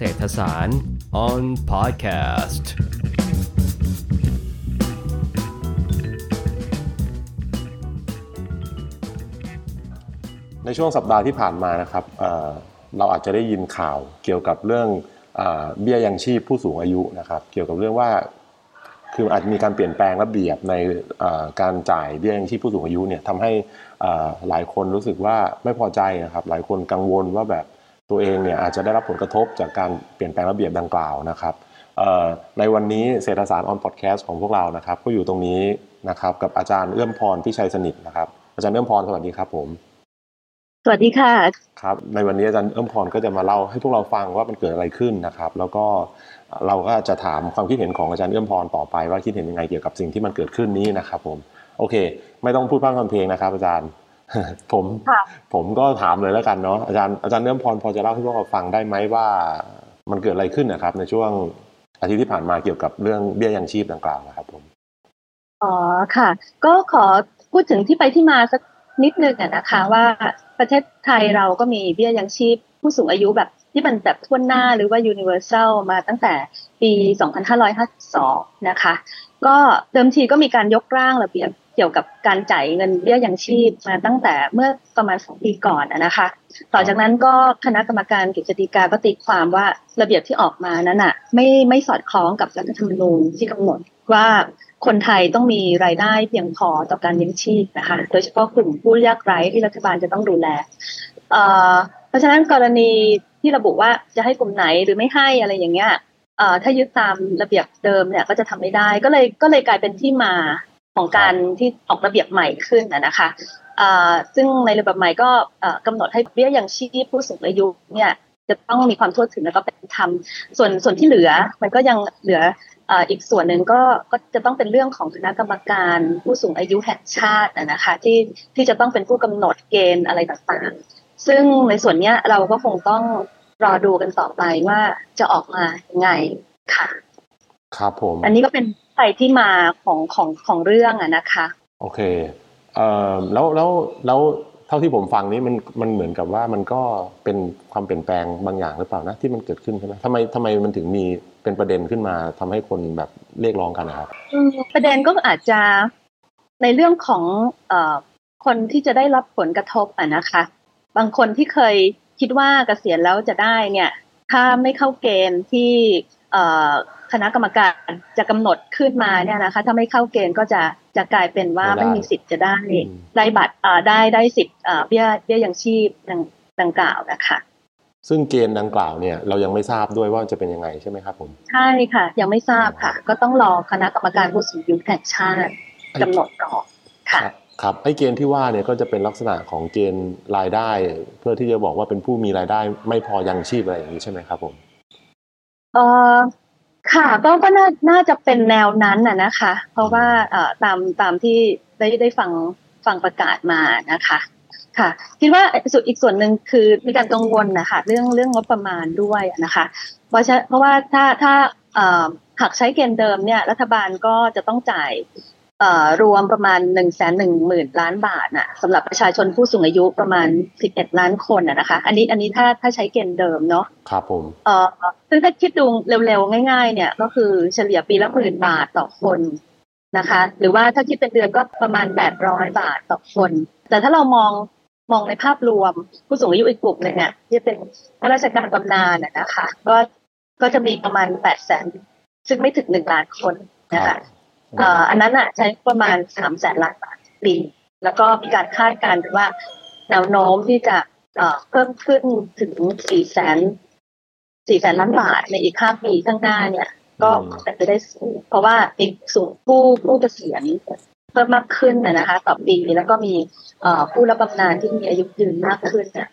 เศรษฐศาสตร์ on podcast ในช่วงสัปดาห์ที่ผ่านมานะครับเเราอาจจะได้ยินข่าวเกี่ยวกับเรื่องเอเบี้ยยังชีพผู้สูงอายุนะครับ เกี่ยวกับเรื่องว่าคืออาจจะมีการเปลี่ยนแปลงระเบียบในการจ่ายเบี้ยยังชีพผู้สูงอายุเนี่ยทำให้หลายคนรู้สึกว่าไม่พอใจนะครับ หลายคนกังวลว่าแบบ ตัวเองเนี่ยอาจจะได้รับผลกระทบจากการเปลี่ยนแปลงระเบียบดังกล่าวนะครับเอ่อในวันนี้เศรษฐศาสตร์ออนพอดแคสต์ของพวกเรานะครับก็อยู่ตรงนี้นะครับกับอาจารย์เอื้อมพรพิชัยสนิทนะครับอาจารย์เอื้อมพรสวัสดีครับผมสวัสดีค่ะครับในวันนี้อาจารย์เอื้อมพรก็จะมาเล่าให้พวกเราฟังว่ามันเกิดอะไรขึ้นนะครับ แล้วก็เราก็จะถามความคิดเห็นของอาจารย์เอื้อมพรต่อไป ว่าคิดเห็นยังไงเกี่ยวกับสิ่งที่มันเกิดขึ้นนี้นะครับผมโอเค ไม่ต้องพูดพร่ำทำเพลงนะครับ อาจารย์ ผมค่ะผมก็ถามเลยแล้วกันเนาะอาจารย์อาจารย์เอื้อมพรพอจะเล่าให้พวกเราฟังได้ไหมว่ามันเกิดอะไรขึ้นนะครับ ในช่วงอาทิตย์ที่ผ่านมาเกี่ยวกับเรื่องเบี้ยยังชีพดังกล่าวนะครับผมอ๋อค่ะ ก็ขอพูดถึงที่ไปที่มาสักนิดนึงอะนะคะว่าประเทศไทยเราก็มีเบี้ยยังชีพผู้สูงอายุแบบที่มันแบบทั่วหน้าหรือว่า universal มาตั้งแต่ปี 2552 นะคะ ก็เดิมทีก็มีการยกร่างระเบียบ เกี่ยวกับการจ่ายเงินเบี้ยยังชีพมาตั้งแต่เมื่อประมาณสองปีก่อนนะคะ ต่อจากนั้นก็คณะกรรมการกฤษฎีกาก็ตีความว่าระเบียบที่ออกมานั้นอะไม่ไม่สอดคล้องกับรัฐธรรมนูญที่กำหนดว่าคนไทยต้องมีรายได้เพียงพอต่อการเลี้ยงชีพนะคะ โดยเฉพาะกลุ่มผู้ยากไร้ที่รัฐบาลจะต้องดูแลเอ่อเพราะฉะนั้นกรณีที่ระบุว่าจะให้กลุ่มไหนหรือไม่ให้อะไรอย่างเงี้ยเอ่อถ้ายึดตามระเบียบเดิมเนี่ยก็จะทำไม่ได้ ก็เลยก็เลยกลายเป็นที่มา ของการที่ออกระเบียบใหม่ขึ้นนะนะคะอ่าซึ่งในระเบียบใหม่ก็เอ่อกำหนดให้เบี้ยยังชีพผู้สูงอายุเนี่ยจะต้องมีความทั่วถึงแล้วก็เป็นธรรมส่วนส่วนที่เหลือมันก็ยังเหลือเอ่ออีกส่วนหนึ่งก็ก็จะต้องเป็นเรื่องของคณะกรรมการผู้สูงอายุแห่งชาตินะนะคะที่ที่จะต้องเป็นผู้กำหนดเกณฑ์อะไรต่างๆ ซึ่งในส่วนเนี้ยเราก็คงต้องรอดูกันต่อไปว่าจะออกมายังไงค่ะ ครับผม อันนี้ก็เป็นไปที่มาของของของเรื่องอะนะคะ โอเคเอ่อแล้วแล้วแล้วเท่าที่ผมฟังนี้มันมันเหมือนกับว่ามันก็เป็นความเปลี่ยนแปลงบางอย่างหรือเปล่านะที่มันเกิดขึ้นใช่ไหมทำไมทำไมมันถึงมีเป็นประเด็นขึ้นมาทำให้คนแบบเรียกร้องกันนะครับอืมประเด็นก็อาจจะในเรื่องของเอ่อคนที่จะได้รับผลกระทบอะนะคะ บางคนที่เคยคิดว่าเกษียณแล้วจะได้เนี่ย ถ้าไม่เข้าเกณฑ์ที่เอ่อ คณะกรรมการจะกำหนดขึ้นมาเนี่ยนะคะ ถ้าไม่เข้าเกณฑ์ก็จะจะกลายเป็นว่าไม่ได้ไม่มีสิทธิ์จะได้อืมได้บัตรเอ่อได้ได้สิทธิ์เอ่อเบี้ยเบี้ยยังชีพดังดังกล่าวนะคะซึ่งเกณฑ์ดังกล่าวเนี่ยเรายังไม่ทราบด้วยว่าจะเป็นยังไงใช่ไหมครับผมใช่ค่ะ ยังไม่ทราบค่ะ ก็ต้องรอคณะกรรมการผู้สูงอายุแห่งชาติกำหนดก่อนค่ะครับครับไอ้เกณฑ์ที่ว่าเนี่ยก็จะเป็นลักษณะของเกณฑ์รายได้ เพื่อที่จะบอกว่าเป็นผู้มีรายได้ไม่พอยังชีพอะไรอย่างนี้ใช่ไหมครับผม เออค่ะก็ก็น่าน่าจะเป็นแนวนั้นน่ะนะคะ เพราะว่าเอ่อตามตามที่ได้ได้ฟังฟังประกาศมานะคะ ค่ะคิดว่าส่วนอีกส่วนหนึ่งคือมีการกังวลนะคะเรื่องเรื่องงบประมาณด้วยนะคะเพราะฉะเพราะว่าถ้าถ้าเอ่อหากใช้เกณฑ์เดิมเนี่ยรัฐบาลก็จะต้องจ่าย รวมประมาณหนึ่งแสนหนึ่งหมื่นล้านบาทน่ะสำหรับประชาชนผู้สูงอายุประมาณสิบเอ็ดล้านคนน่ะนะคะ อันนี้อันนี้ถ้าถ้าใช้เกณฑ์เดิมเนาะครับผมเอ่อซึ่งถ้าคิดดูเร็วๆ ง่ายๆ เนี่ย ก็คือเฉลี่ยปีละหมื่นบาทต่อคนนะคะ หรือว่าถ้าคิดเป็นเดือนก็ประมาณแปดร้อยบาทต่อคน แต่ถ้าเรามองมองในภาพรวมผู้สูงอายุอีกกลุ่มหนึ่งเนี่ยที่เป็นข้าราชการบำนาญน่ะนะคะ ก็ก็จะมีประมาณแปดแสนซึ่งไม่ถึงหนึ่งล้านคนนะคะเอ่ออันนั้นอะใช้ประมาณสามแสนล้านบาทต่อปีแล้วก็มีการคาดการณ์ว่าแนวโน้มที่จะเอ่อเพิ่มขึ้นถึงสี่แสนสี่แสนล้านบาทในอีกห้าปีข้างหน้าเนี่ย ก็อืมเป็นไปได้สูงเพราะว่ามีสูงผู้ผู้เกษียณเพิ่มมากขึ้นนะนะคะต่อปีแล้วก็มีเอ่อผู้รับบำนาญที่มีอายุยืนมากขึ้นเนี่ย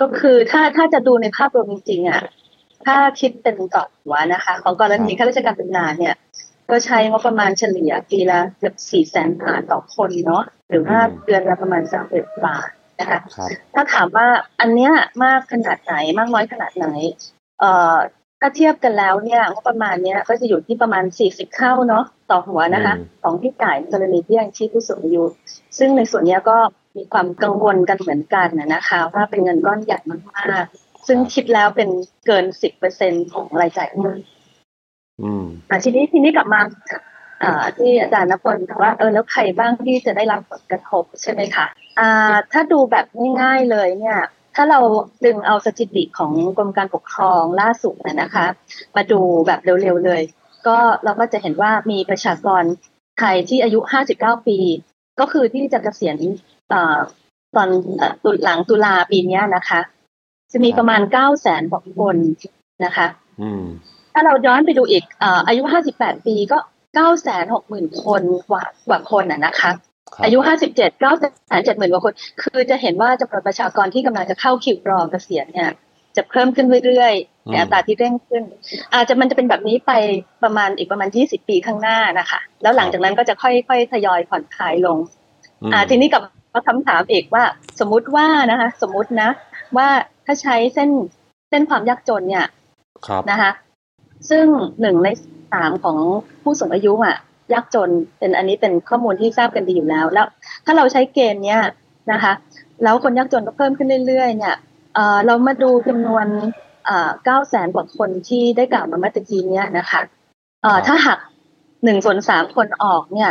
ก็คือถ้าถ้าจะดูในภาพรวมจริงๆอะถ้าคิดเป็นต่อหัวนะคะ ของกรณีข้าราชการบำนาญเนี่ย ก็ใช้งบประมาณเฉลี่ยปีละเกือบสี่แสนบาทต่อคนเนาะหรือว่าอืมเดือนละประมาณสามสิบบาทนะคะครับถ้าถามว่าอันเนี้ยมากขนาดไหนมากน้อยขนาดไหน เอ่อถ้าเทียบกันแล้วเนี่ยงบประมาณเนี้ยก็จะอยู่ที่ประมาณสี่สิบเท่าเนาะต่อหัวนะคะอืมของที่จ่ายกรณีที่ยังชีพผู้สูงอายุซึ่งในส่วนเนี้ยก็มีความกังวลกันเหมือนกันนะนะคะว่าเป็นเงินก้อนใหญ่มากซึ่งคิดแล้วเป็นเกินสิบเปอร์เซ็นของรายจ่าย อืมอะทีนี้ทีนี้กลับมาอ่าที่อาจารย์นพลถามว่าเออแล้วใครบ้างที่จะได้รับผลกระทบใช่ไหมคะอ่าถ้าดูแบบง่ายๆเลยเนี่ย ถ้าเราดึงเอาสถิติของกรมการปกครองล่าสุดนะนะคะ มาดูแบบเร็วๆเลย ก็เราก็จะเห็นว่ามีประชากรไทยที่อายุ 59 ปี ก็คือที่จะเกษียณอ่าตอนเอ่อตุหลังตุลาปีเนี้ยนะคะ จะมีประมาณ 9 แสนกว่าคนนะคะอืม ถ้าเราย้อนไปดูอีกเอ่ออายุ 58 ปีก็960,000 คนกว่ากว่าคนอะนะคะครับอายุ 57 970,000 กว่าคน คือจะเห็นว่าจำนวนประชากรที่กำลังจะเข้าคิวรอเกษียณเนี่ยจะเพิ่มขึ้นเรื่อยๆในอัตราที่เร่งขึ้น อาจจะมันจะเป็นแบบนี้ไปประมาณอีกประมาณ 20 ปีข้างหน้านะคะ แล้วหลังจากนั้นก็จะค่อยๆทยอยผ่อนคลายลงมอ่าทีนี้กลับมาคำถามอีกว่าสมมุติว่านะคะ สมมุตินะ ว่าถ้าใช้เส้นเส้นความยากจนเนี่ยครับนะคะ ซึ่งหนึ่งในสามของผู้สูงอายุอะยากจนเป็นอันนี้เป็นข้อมูลที่ทราบกันดีอยู่แล้ว แล้ว ถ้าเราใช้เกณฑ์เนี้ยนะคะ แล้วคนยากจนก็เพิ่มขึ้นเรื่อยๆ เนี่ยเอ่อเรามาดูจำนวนเอ่อเก้าแสนกว่าคนที่ได้กล่าวมาเมื่อตะกี้เนี้ยนะคะเอ่อถ้าหักหนึ่งส่วนสามคนออกเนี่ย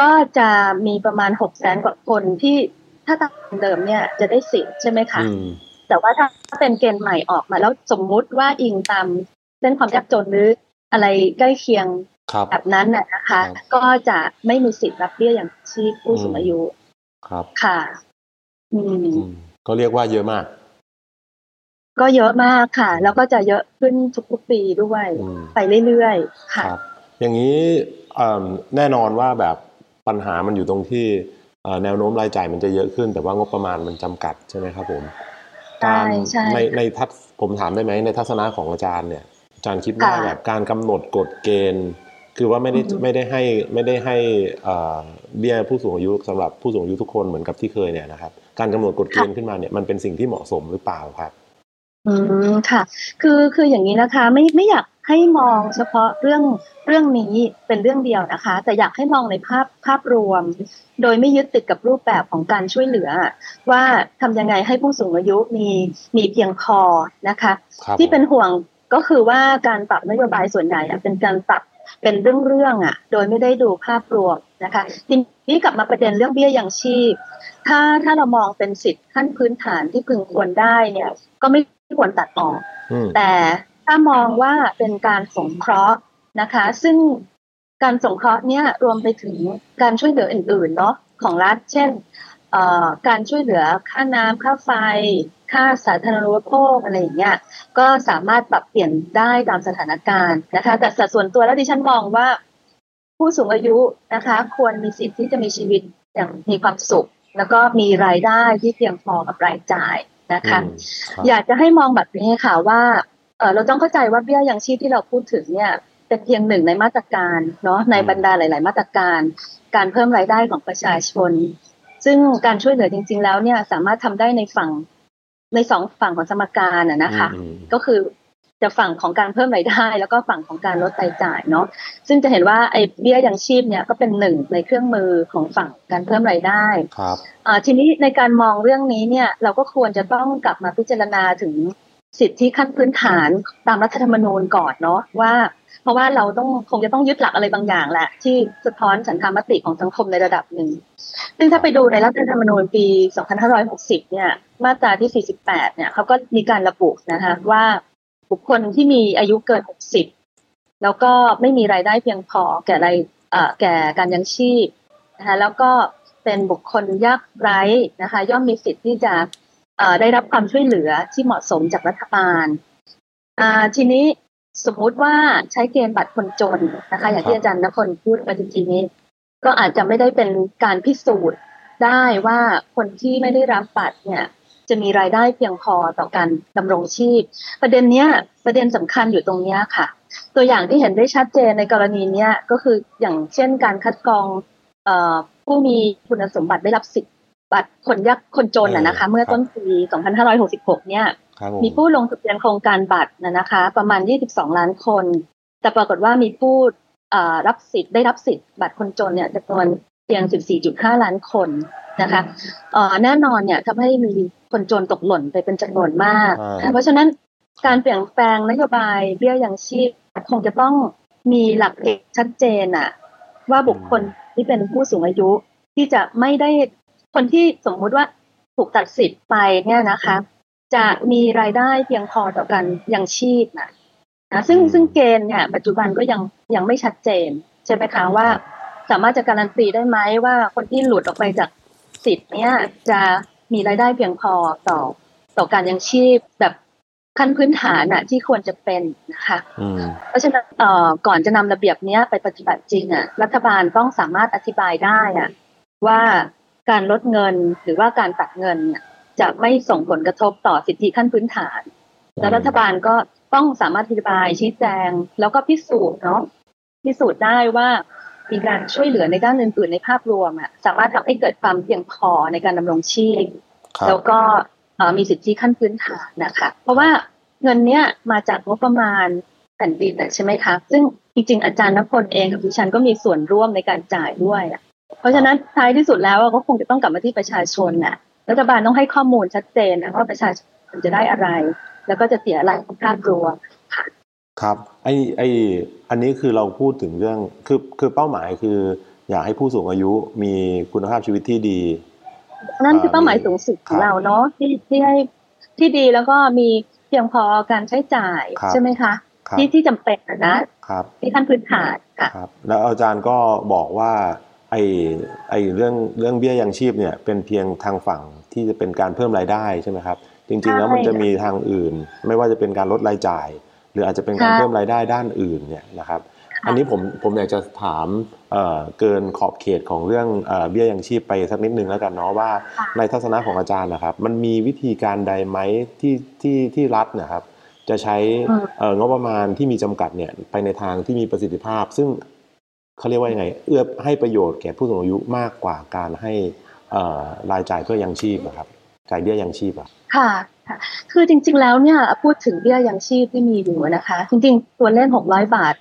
ก็จะมีประมาณหกแสนกว่าคนที่ถ้าตามเดิมเนี่ยจะได้สิทธิ์ใช่ไหมคะอืมแต่ว่าถ้าเป็นเกณฑ์ใหม่ออกมาแล้วสมมุติว่าอิงตาม เส้นความยากจนหรืออะไรใกล้เคียงครับแบบนั้นน่ะนะคะครับก็จะไม่มีสิทธิ์รับเบี้ยอย่างชีพผู้สูงอายุครับค่ะอืมอืมก็เรียกว่าเยอะมาก ก็เยอะมากค่ะ แล้วก็จะเยอะขึ้นทุกๆปีด้วยอืมไปเรื่อยๆคค่ะรับอย่างนี้เอิ่มแน่นอนว่าแบบปัญหามันอยู่ตรงที่เอ่อแนวโน้มรายจ่ายมันจะเยอะขึ้น แต่ว่างบประมาณมันจำกัดใช่ไหมครับผมใช่การใช่ในในทัศผมถามได้ไหมในทัศนะของอาจารย์เนี่ย อาจารย์คิดว่าค่ะแบบการกำหนดกฎเกณฑ์ คือว่าไม่ได้อือฮึไม่ได้ให้ไม่ได้ให้เอ่อเบี้ยผู้สูงอายุสำหรับผู้สูงอายุทุกคนเหมือนกับที่เคยเนี่ยนะครับ การกำหนดกฎเกณฑ์ขึ้นมาเนี่ยมันเป็นสิ่งที่เหมาะสมหรือเปล่าครับอืมค่ะ คือคืออย่างนี้นะคะ ไม่ไม่อยากให้มองเฉพาะเรื่องเรื่องนี้เป็นเรื่องเดียวนะคะ แต่อยากให้มองในภาพภาพรวม โดยไม่ยึดติดกับรูปแบบของการช่วยเหลือ ว่าทำยังไงให้ผู้สูงอายุมีมีเพียงพอนะคะครับที่เป็นห่วง ก็คือว่าการปรับนโยบายส่วนใหญ่อะเป็นการปรับเป็นเรื่องๆอะ โดยไม่ได้ดูภาพรวมนะคะทีนี้กลับมาประเด็นเรื่องเบี้ยยังชีพ ถ้าถ้าเรามองเป็นสิทธิขั้นพื้นฐานที่พึงควรได้เนี่ย ก็ไม่ควรตัดออกอืมแต่ถ้ามองว่าเป็นการสงเคราะห์นะคะ ซึ่งการสงเคราะห์เนี่ยรวมไปถึงการช่วยเหลืออื่นๆเนาะของรัฐ เช่นเอ่อ การช่วยเหลือค่าน้ำค่าไฟ ค่าสาธารณูปโภคอะไรอย่างเงี้ยก็สามารถปรับเปลี่ยนได้ตามสถานการณ์นะคะ แต่สัดส่วนตัวแล้วดิฉันมองว่า ผู้สูงอายุนะคะ ควรมีสิทธิ์ที่จะมีชีวิตอย่างมีความสุข แล้วก็มีรายได้ที่เพียงพอกับรายจ่ายนะคะอืมครับอยากจะให้มองแบบนี้ค่ะว่าเออเราต้องเข้าใจว่าเบี้ยยังชีพที่เราพูดถึงเนี่ยเป็นเพียงหนึ่งในมาตรการเนาะในบรรดาหลาย ๆ มาตรการ การเพิ่มรายได้ของประชาชน ซึ่งการช่วยเหลือจริง ๆ แล้วเนี่ยสามารถทำได้ในฝั่งในสองฝั่งของสมการอะนะคะอืมก็คือจะฝั่งของการเพิ่มรายได้ แล้วก็ฝั่งของการลดรายจ่ายเนาะซึ่งจะเห็นว่าไอ้เบี้ยยังชีพเนี่ยก็เป็นหนึ่งในเครื่องมือของฝั่งการเพิ่มรายได้ครับอ่าทีนี้ในการมองเรื่องนี้เนี่ยเราก็ควรจะต้องกลับมาพิจารณาถึงสิทธิขั้นพื้นฐานตามรัฐธรรมนูญก่อนเนาะว่า เพราะว่าเราต้องคงจะต้องยึดหลักอะไรบางอย่างแหละ ที่สะท้อนฉันทามติของสังคมในระดับหนึ่ง ซึ่งถ้าไปดูในรัฐธรรมนูญปี 2560 เนี่ย มาตราที่ 48 เนี่ยเขาก็มีการระบุนะคะว่าบุคคลที่มีอายุเกิน 60 แล้วก็ไม่มีรายได้เพียงพอแก่รายแก่การยังชีพนะคะแล้วก็เป็นบุคคลยากไร้นะคะ ย่อมมีสิทธิ์ที่จะได้รับความช่วยเหลือที่เหมาะสมจากรัฐบาลทีนี้ สมมุติว่าใช้เกณฑ์บัตรคนจนนะคะ อย่างที่อาจารย์นพลพูดไปทีนี้ ก็อาจจะไม่ได้เป็นการพิสูจน์ได้ว่าคนที่ไม่ได้รับบัตรเนี่ยจะมีรายได้เพียงพอต่อการดำรงชีพ ประเด็นเนี้ยประเด็นสำคัญอยู่ตรงเนี้ยค่ะ ตัวอย่างที่เห็นได้ชัดเจนในกรณีเนี้ยก็คืออย่างเช่นการคัดกรองเอ่อผู้มีคุณสมบัติได้รับสิทธิ์บัตรคนยากคนจนน่ะนะคะ เมื่อต้นปี 2566 เนี่ยครับผ มีผู้ลงทะเบียนโครงการบัตรนะนะคะ ประมาณ 22 ล้านคน แต่ปรากฏว่ามีผู้เอ่อรับสิทธิ์ได้รับสิทธิ์บัตรคนจนเนี่ยจำนวนเพียง 14.5 ล้านคนนะคะเอ่อแน่นอนเนี่ยทำให้มีคนจนตกหล่นไปเป็นจำนวนมากอ่าเพราะฉะนั้นการเปลี่ยนแปลงนโยบายเบี้ยยังชีพคงจะต้องมีหลักเกณฑ์ชัดเจนอะว่าบุคคลที่เป็นผู้สูงอายุที่จะไม่ได้คนที่สมมุติว่าถูกตัดสิทธิ์ไปเนี่ยนะคะ จะมีรายได้เพียงพอต่อการยังชีพนะนะซึ่งอืมซึ่งเกณฑ์เนี่ยปัจจุบันก็ยังยังไม่ชัดเจน ใช่ไหมคะว่า สามารถจะการันตีได้ไหมว่าคนที่หลุดออกไปจากสิทธิ์เนี่ยจะมีรายได้เพียงพอต่อต่อการยังชีพแบบขั้นพื้นฐานน่ะที่ควรจะเป็นนะคะอืมเพราะฉะนั้นเอ่อก่อนจะนำระเบียบเนี้ยไปปฏิบัติจริงอะรัฐบาลต้องสามารถอธิบายได้อะว่าการลดเงินหรือว่าการตัดเงินเนี่ย จะไม่ส่งผลกระทบต่อสิทธิขั้นพื้นฐาน และรัฐบาลก็ต้องสามารถอธิบายชี้แจง แล้วก็พิสูจน์เนาะพิสูจน์ได้ว่ามีการช่วยเหลือในด้านอื่นๆในภาพรวมอะสามารถทำให้เกิดความเพียงพอในการดำรงชีพครับแล้วก็เอ่อมีสิทธิขั้นพื้นฐานนะคะเพราะว่าเงินเนี้ยมาจากงบประมาณแผ่นดินน่ะใช่ไหมคะ ซึ่งจริงๆอาจารย์นพลเองกับดิฉันก็มีส่วนร่วมในการจ่ายด้วยอะเพราะฉะนั้นท้ายที่สุดแล้วอะก็คงจะต้องกลับมาที่ประชาชนน่ะ รัฐบาลต้องให้ข้อมูลชัดเจนนะว่าประชาชนจะได้อะไร แล้วก็จะเสียอะไรกับภาพรวมครับไอไออันนี้คือเราพูดถึงเรื่องคือคือเป้าหมายคือ อยากให้ผู้สูงอายุมีคุณภาพชีวิตที่ดี นั่นคือเป้าหมายสูงสุดของครับเราเนาะที่ที่ให้ที่ดีแล้วก็มีเพียงพอการใช้จ่ายครับใช่ไหมคะครับที่ที่จำเป็นอะนะครับที่ขั้นพื้นฐานค่ะครับแล้วอาจารย์ก็บอกว่า ไอไอเรื่องเรื่องเบี้ยยังชีพเนี่ยเป็นเพียงทางฝั่งที่จะเป็นการเพิ่มรายได้ใช่ไหมครับ จริง ๆ แล้วมันจะมีทางอื่น ไม่ว่าจะเป็นการลดรายจ่าย หรืออาจจะเป็นการค่ะเพิ่มรายได้ด้านอื่นเนี่ยนะครับ อันนี้ผมผมอยากจะถามเอ่อเกินขอบเขตของเรื่องเอ่อเบี้ยยังชีพไปสักนิดนึงแล้วกันเนาะว่าค่ะในทัศนะของอาจารย์นะครับ มันมีวิธีการใดไหมที่ที่ที่รัฐนะครับ จะใช้อืมเอ่องบประมาณที่มีจำกัดเนี่ยไปในทางที่มีประสิทธิภาพ ซึ่ง เขาเรียกว่ายังไง เอื้อให้ประโยชน์แก่ผู้สูงอายุมากกว่าการให้เอ่อรายจ่ายเพื่อยังชีพอะครับจ่ายเบี้ยยังชีพอะค่ะค่ะ คือจริง ๆ แล้วเนี่ยพูดถึงเบี้ยยังชีพที่มีอยู่นะคะ จริง ๆ ตัวเลขหกร้อยบาท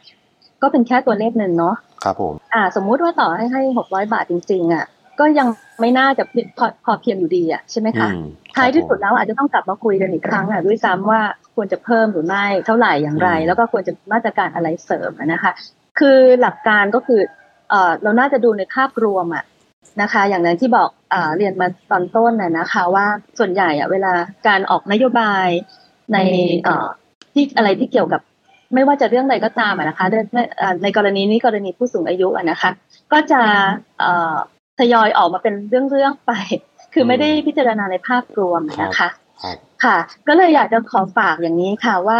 ก็เป็นแค่ตัวเลขหนึ่งเนาะครับผมอ่า สมมุติว่าต่อให้ให้หกร้อยบาทจริง ๆอะก็ยังไม่น่าจะพอพอเพียงอยู่ดีอะใช่ไหมคะอืมท้ายที่สุดครับแล้วอาจจะต้องกลับมาคุยกันอีกครั้งอะด้วยซ้ำว่าควรจะเพิ่มหรือไม่เท่าไหร่อย่างไรอืมแล้วก็ควรจะมาตรการอะไรเสริมอะนะคะ คือหลักการก็คือเอ่อเราน่าจะดูในภาพรวมอะนะคะ อย่างนั้นที่บอกอ่าเรียนมาตอนต้นน่ะนะคะ ว่าส่วนใหญ่อะเวลาการออกนโยบายในเอ่อที่อะไรที่เกี่ยวกับไม่ว่าจะเรื่องใดก็ตามอะนะคะในในเอ่อในกรณีนี้กรณีผู้สูงอายุอะนะคะ ก็จะเอ่อทยอยออกมาเป็นเรื่องๆไป คือไม่ได้พิจารณาในภาพรวมอะนะคะครับค่ะ ก็เลยอยากจะขอฝากอย่างนี้ค่ะว่า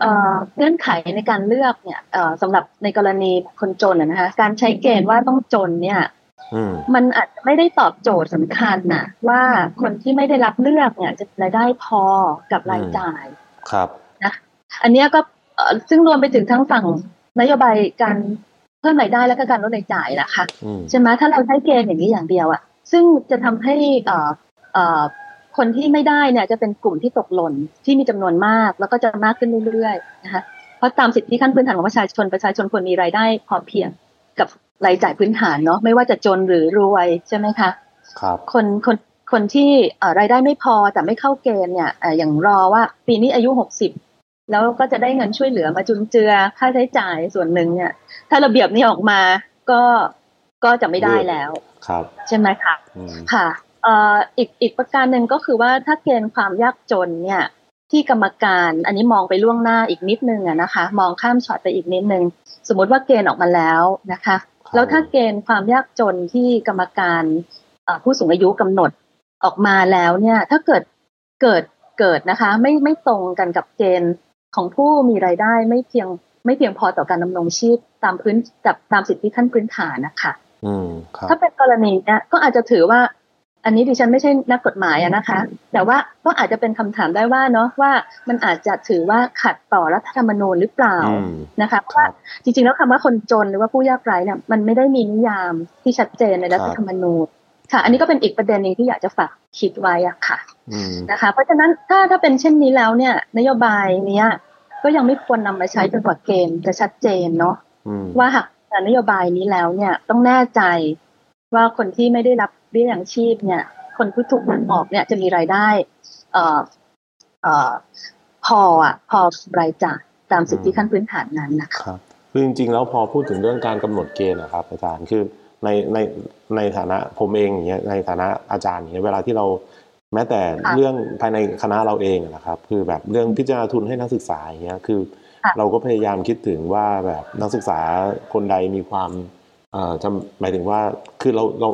เอ่อเงื่อนไขในการเลือกเนี่ยเอ่อสำหรับในกรณีคนจนอะนะคะการใช้เกณฑ์ว่าต้องจนเนี่ยอืมมันอาจจะไม่ได้ตอบโจทย์สำคัญนะว่าคนที่ไม่ได้รับเลือกเนี่ยจะรายได้พอกับรายจ่ายครับอันเนี้ยก็เอ่อซึ่งรวมไปถึงทั้งฝั่งนโยบายการเพิ่มรายได้และก็การลดรายจ่ายนะคะอืมใช่ไหมถ้าเราใช้เกณฑ์อย่างนี้อย่างเดียวอะซึ่งจะทำให้เอ่อเอ่อ คนที่ไม่ได้เนี่ยจะเป็นกลุ่มที่ตกหล่นที่มีจำนวนมากแล้วก็จะมากขึ้นเรื่อยๆนะคะเพราะตามสิทธิขั้นพื้นฐานของประชาชนประชาชนควรมีรายได้พอเพียงกับรายจ่ายพื้นฐานเนาะไม่ว่าจะจนหรือรวยใช่ไหมคะครับคนคนคนที่เอ่อรายได้ไม่พอแต่ไม่เข้าเกณฑ์เนี่ยเอ่ออย่างรอว่าปีนี้อายุหกสิบแล้วก็จะได้เงินช่วยเหลือมาจุนเจือค่าใช้จ่ายส่วนหนึ่งเนี่ย ถ้าระเบียบนี้ออกมาก็ก็จะไม่ได้แล้ว ครับ ใช่ไหมคะอืมค่ะเอ่ออีกอีกประการหนึ่งก็คือว่าถ้าเกณฑ์ความยากจนเนี่ย ที่กรรมการอันนี้มองไปล่วงหน้าอีกนิดนึงอะนะคะ มองข้ามช็อตไปอีกนิดนึง สมมติว่าเกณฑ์ออกมาแล้วนะคะ แล้วถ้าเกณฑ์ความยากจนที่กรรมการเอ่อผู้สูงอายุกำหนดออกมาแล้วเนี่ย ถ้าเกิดเกิดเกิดนะคะ ไม่ไม่ตรงกันกับเกณฑ์ของผู้มีรายได้ไม่เพียงไม่เพียงพอต่อการดำรงชีพตามพื้นกับตามสิทธิขั้นพื้นฐานนะคะอืมครับถ้าเป็นกรณีเนี้ยก็อาจจะถือว่า อันนี้ดิฉันไม่ใช่นักกฎหมายอะนะคะ แต่ว่าก็อาจจะเป็นคำถามได้ว่าเนาะว่ามันอาจจะถือว่าขัดต่อรัฐธรรมนูญหรือเปล่าอืมนะคะเพราะครัว่าบจริงๆแล้วคำว่าคนจนหรือว่าผู้ยากไร้เนี่ยมันไม่ได้มีนิยามที่ชัดเจนในรัฐธรรมนูญค่ะ อันนี้ก็เป็นอีกประเด็นหนึ่งที่อยากจะฝากคิดไว้อะค่ะอืมนะคะ เพราะฉะนั้นถ้าถ้าเป็นเช่นนี้แล้วเนี่ย นโยบายเนี้ยก็ยังไม่ควรนำมาใช้จนกว่าเกณฑ์จะชัดเจนเนาะอืมว่าหากนโยบายนี้แล้วเนี่ยต้องแน่ใจว่าคนที่ไม่ได้รับเบี้ยยังชีพเนี่ย คนที่ถูกหักออกเนี่ยจะมีรายได้ เอ่อเอ่อพออะพอรายจ่ายตามสิทธิขั้นพื้นฐานนั้นนะคะครับคือจริงๆแล้วพอพูดถึงเรื่องการกำหนดเกณฑ์นะครับอาจารย์คือในในในฐานะผมเองอย่างเงี้ยในฐานะอาจารย์อย่างเงี้ยเวลาที่เราแม้แต่ค่ะเรื่องภายในคณะเราเองอะนะครับ คือแบบเรื่องพิจารณาทุนให้นักศึกษาอย่างเงี้ยคือค่ะเราก็พยายามคิดถึงว่าแบบนักศึกษาคนใดมีความเอ่อจำหมายถึงว่าคือเราเรา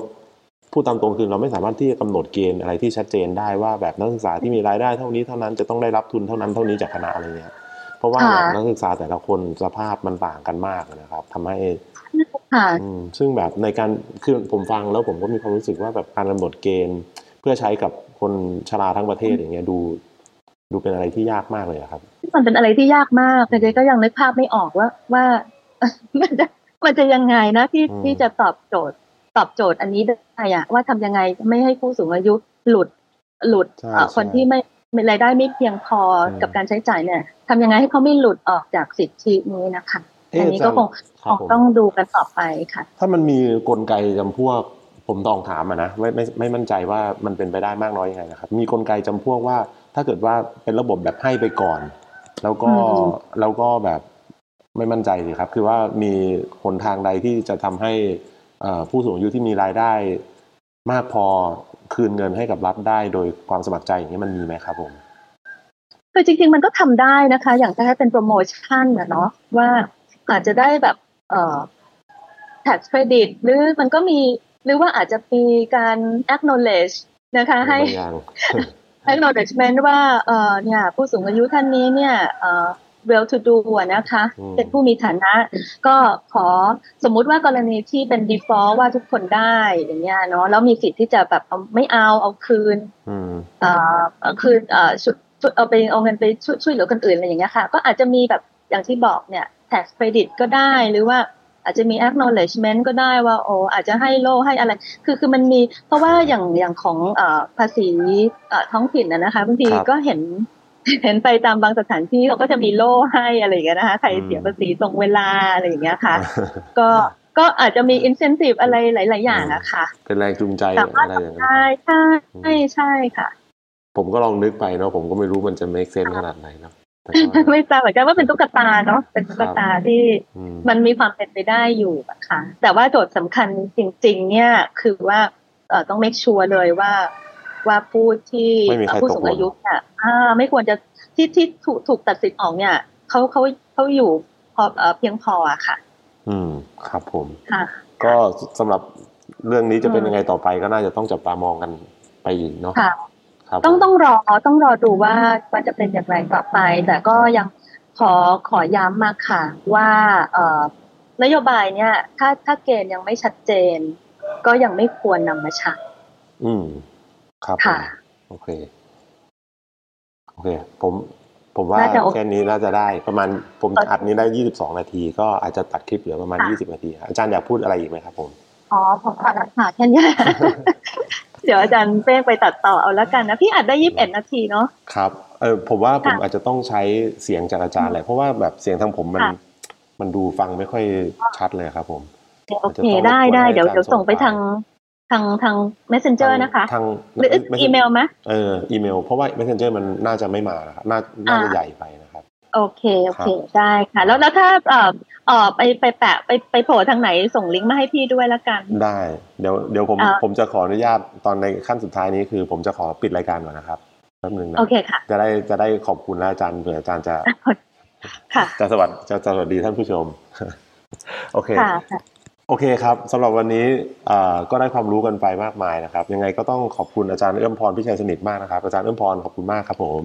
พูดตามตรงคือเราไม่สามารถที่จะกำหนดเกณฑ์อะไรที่ชัดเจนได้ว่าแบบนักศึกษาที่มีรายได้เท่านี้เท่านั้นจะต้องได้รับทุนเท่านั้นเท่านี้จากคณะอะไรเงี้ยเพราะว่าค่ะนักศึกษาแต่ละคนสภาพมันต่างกันมากนะครับทำให้ค่ะอืมซึ่งแบบในการคือผมฟังแล้วผมก็มีความรู้สึกว่าแบบการกำหนดเกณฑ์ เพื่อใช้กับคนชราทั้งประเทศอย่างเงี้ยดู ดูเป็นอะไรที่ยากมากเลยอะครับมันเป็นอะไรที่ยากมากแต่เจ๊ก็ยังนึกภาพไม่ออกว่าว่ามันจะมันจะยังไงนะที่อืมที่จะตอบโจทย์ ตอบโจทย์อันนี้ได้อะว่าทำยังไงไม่ให้ผู้สูงอายุหลุดหลุดใช่เอ่อคนใช่ที่ไม่มีรายได้ไม่เพียงพออมกับการใช้จ่ายเนี่ยทำยังไงให้เขาไม่หลุดออกจากสิทธินี้นะคะเะอันนี้ก็าจารย์คงคครับงผมต้องดูกันต่อไปค่ะ ถ้ามันมีกลไกจำพวกผมต้องถามอะนะไม่ไม่ไม่มั่นใจว่ามันเป็นไปได้มากน้อยยังไงนะครับ มีกลไกจำพวกว่า ถ้าเกิดว่าเป็นระบบแบบให้ไปก่อน แล้วก็อืมแล้วก็แบบไม่มั่นใจสิครับ คือว่ามีหนทางใดที่จะทำให้เอ่อ ผู้สูงอายุที่มีรายได้มากพอคืนเงินให้กับรัฐได้โดยความสมัครใจอย่างนี้มันมีไหมครับผมคือจริง ๆ มันก็ทำได้นะคะ อย่างถ้าเป็นโปรโมชั่นนะเนาะว่าอาจจะได้แบบเอ่อ tax credit หรือมันก็มีหรือว่าอาจจะมีการ acknowledge นะคะ ให้บางอย่าง acknowledgement ว่าเอ่อเนี่ย ผู้สูงอายุท่านนี้เนี่ยเอ่อ well to do อะนะคะอืมเป็นผู้มีฐานะ ก็ขอสมมุติว่ากรณีที่เป็น default ว่าทุกคนได้อย่างเงี้ยเนาะแล้วมีสิทธิ์ที่จะแบบเอาไม่เอาเอาคืนอืมเอ่อเอ่อคือเอ่อช่วยช่วยเอาไปเอาเงินไปช่วยช่วยเหลือคนอื่นอะไรอย่างเงี้ยค่ะ ก็อาจจะมีแบบอย่างที่บอกเนี่ย tax credit ก็ได้หรือว่าอาจจะมี acknowledgement ก็ได้ว่าโอ้อาจจะให้โล่ให้อะไร คือคือมันมีเพราะว่าอย่างอย่างของเอ่อภาษีเอ่อท้องถิ่นนะนะคะบางทีครับก็เห็น เห็นไปตามบางสถานที่เขาก็จะมีโล่ให้อะไรอย่างเงี้ยนะคะใครอืมเสียภาษีตรงเวลาอะไรอย่างเงี้ยค่ะ ก็ก็อาจจะมี incentive อะไรหลาย ๆ อย่างอะค่ะ เป็นแรงจูงใจสามารถอะไรอย่างทำเงี้ยได้ใช่ใช่ใช่ค่ะ ผมก็ลองนึกไปเนาะผมก็ไม่รู้มันจะ make sense ขนาดไหนเนาะแต่ก็ไม่ทราบเหมือนกันว่าเป็นตุ๊กตาเนาะเป็นตุ๊กตาที่อืมมันมีความเป็นไปได้อยู่อะค่ะ แต่ว่าโจทย์สำคัญจริง ๆ เนี่ยคือว่าเอ่อต้อง make sure เลยว่า ว่าผู้ที่ไม่มีใครผู้ตกสูงหล่นอายุเนี่ยอ่าไม่ควรจะที่ที่ถูกถูกตัดสิทธิ์ออกเนี่ยเขาเขาเขาอยู่พอเอ่อเพียงพออะค่ะ อืมครับผมค่ะก็สำหรับเรื่องนี้จะเป็นอืมยังไงต่อไปก็น่าจะต้องจับตามองกันไปอีกเนาะค่ะครับต้องผมต้องรอต้องรอดูว่าว่าจะเป็นอย่างไรต่อไป แต่ก็ยังขอขอย้ำมาค่ะ ว่าเอ่อนโยบายเนี่ย ถ้าถ้าเกณฑ์ยังไม่ชัดเจน ก็ยังไม่ควรนำมาใช้อืม ครับผมค่ะโอเค โอเค ผม ผมว่าน่าจะโอเคแค่นี้น่าจะได้ประมาณผมโอเคอัดนี้ได้ยี่สิบสองนาที ก็อาจจะตัดคลิปเหลือประมาณค่ะยี่สิบนาที อาจารย์อยากพูดอะไรอีกไหมครับผมอ๋อผมขอรับค่ะแค่เนี้ยเดี๋ยวอาจารย์เป้งไปตัดต่อเอาแล้วกันนะพี่อัดได้ยี่สิบเอ็ดนาทีเนาะครับเออผมว่าผมค่ะอาจจะต้องใช้เสียงจากอาจารย์แหละเพราะว่าแบบเสียงทางผมมันค่ะมันดูฟังไม่ค่อยชัดเลยครับ ผมโอเคอาจจะต้องได้ได้รบกวนให้เดี๋ยวอาจารย์เดี๋ยวส่งไปส่งไฟล์ทาง ทางทาง messenger นะคะ ทางหรือไม่อีเมลไหมเอออีเมล เพราะว่า messenger มันน่าจะไม่มานะครับน่าน่าจะอ่าใหญ่ไปนะครับ โอเค โอเคครับได้ค่ะ แล้วแล้วถ้าเอ่อเอ่อไปไปแปะไปไปโผล่ทางไหนส่งลิงก์มาให้พี่ด้วยละกัน ได้เดี๋ยวเดี๋ยวผมอ่าผมจะขออนุญาตตอนในขั้นสุดท้ายนี้คือ ผมจะขอปิดรายการก่อนนะครับแป๊บนึงนะโอเคค่ะจะได้จะได้ขอบคุณนะอาจารย์เผื่ออาจารย์จะค่ะจะสวัสดีจะจะสวัสดีท่านผู้ชม โอเคค่ะค่ะ โอเคครับสำหรับวันนี้อ่าก็ได้ความรู้กันไปมากมายนะครับ ยังไงก็ต้องขอบคุณอาจารย์เอื้อมพรพิชัยสนิทมากนะครับ อาจารย์เอื้อมพรขอบคุณมากครับผม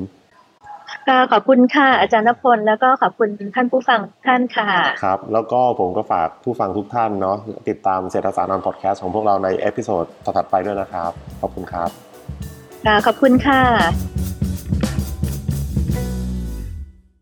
ก็ขอบคุณค่ะอาจารย์นพลแล้วก็ขอบคุณท่านผู้ฟังทุกท่านค่ะครับ แล้วก็ผมก็ฝากผู้ฟังทุกท่านเนาะติดตามเศรษฐสาร on Podcast ของพวกเราใน episode ต่อๆไปด้วยนะครับ ขอบคุณครับค่ะขอบคุณค่ะ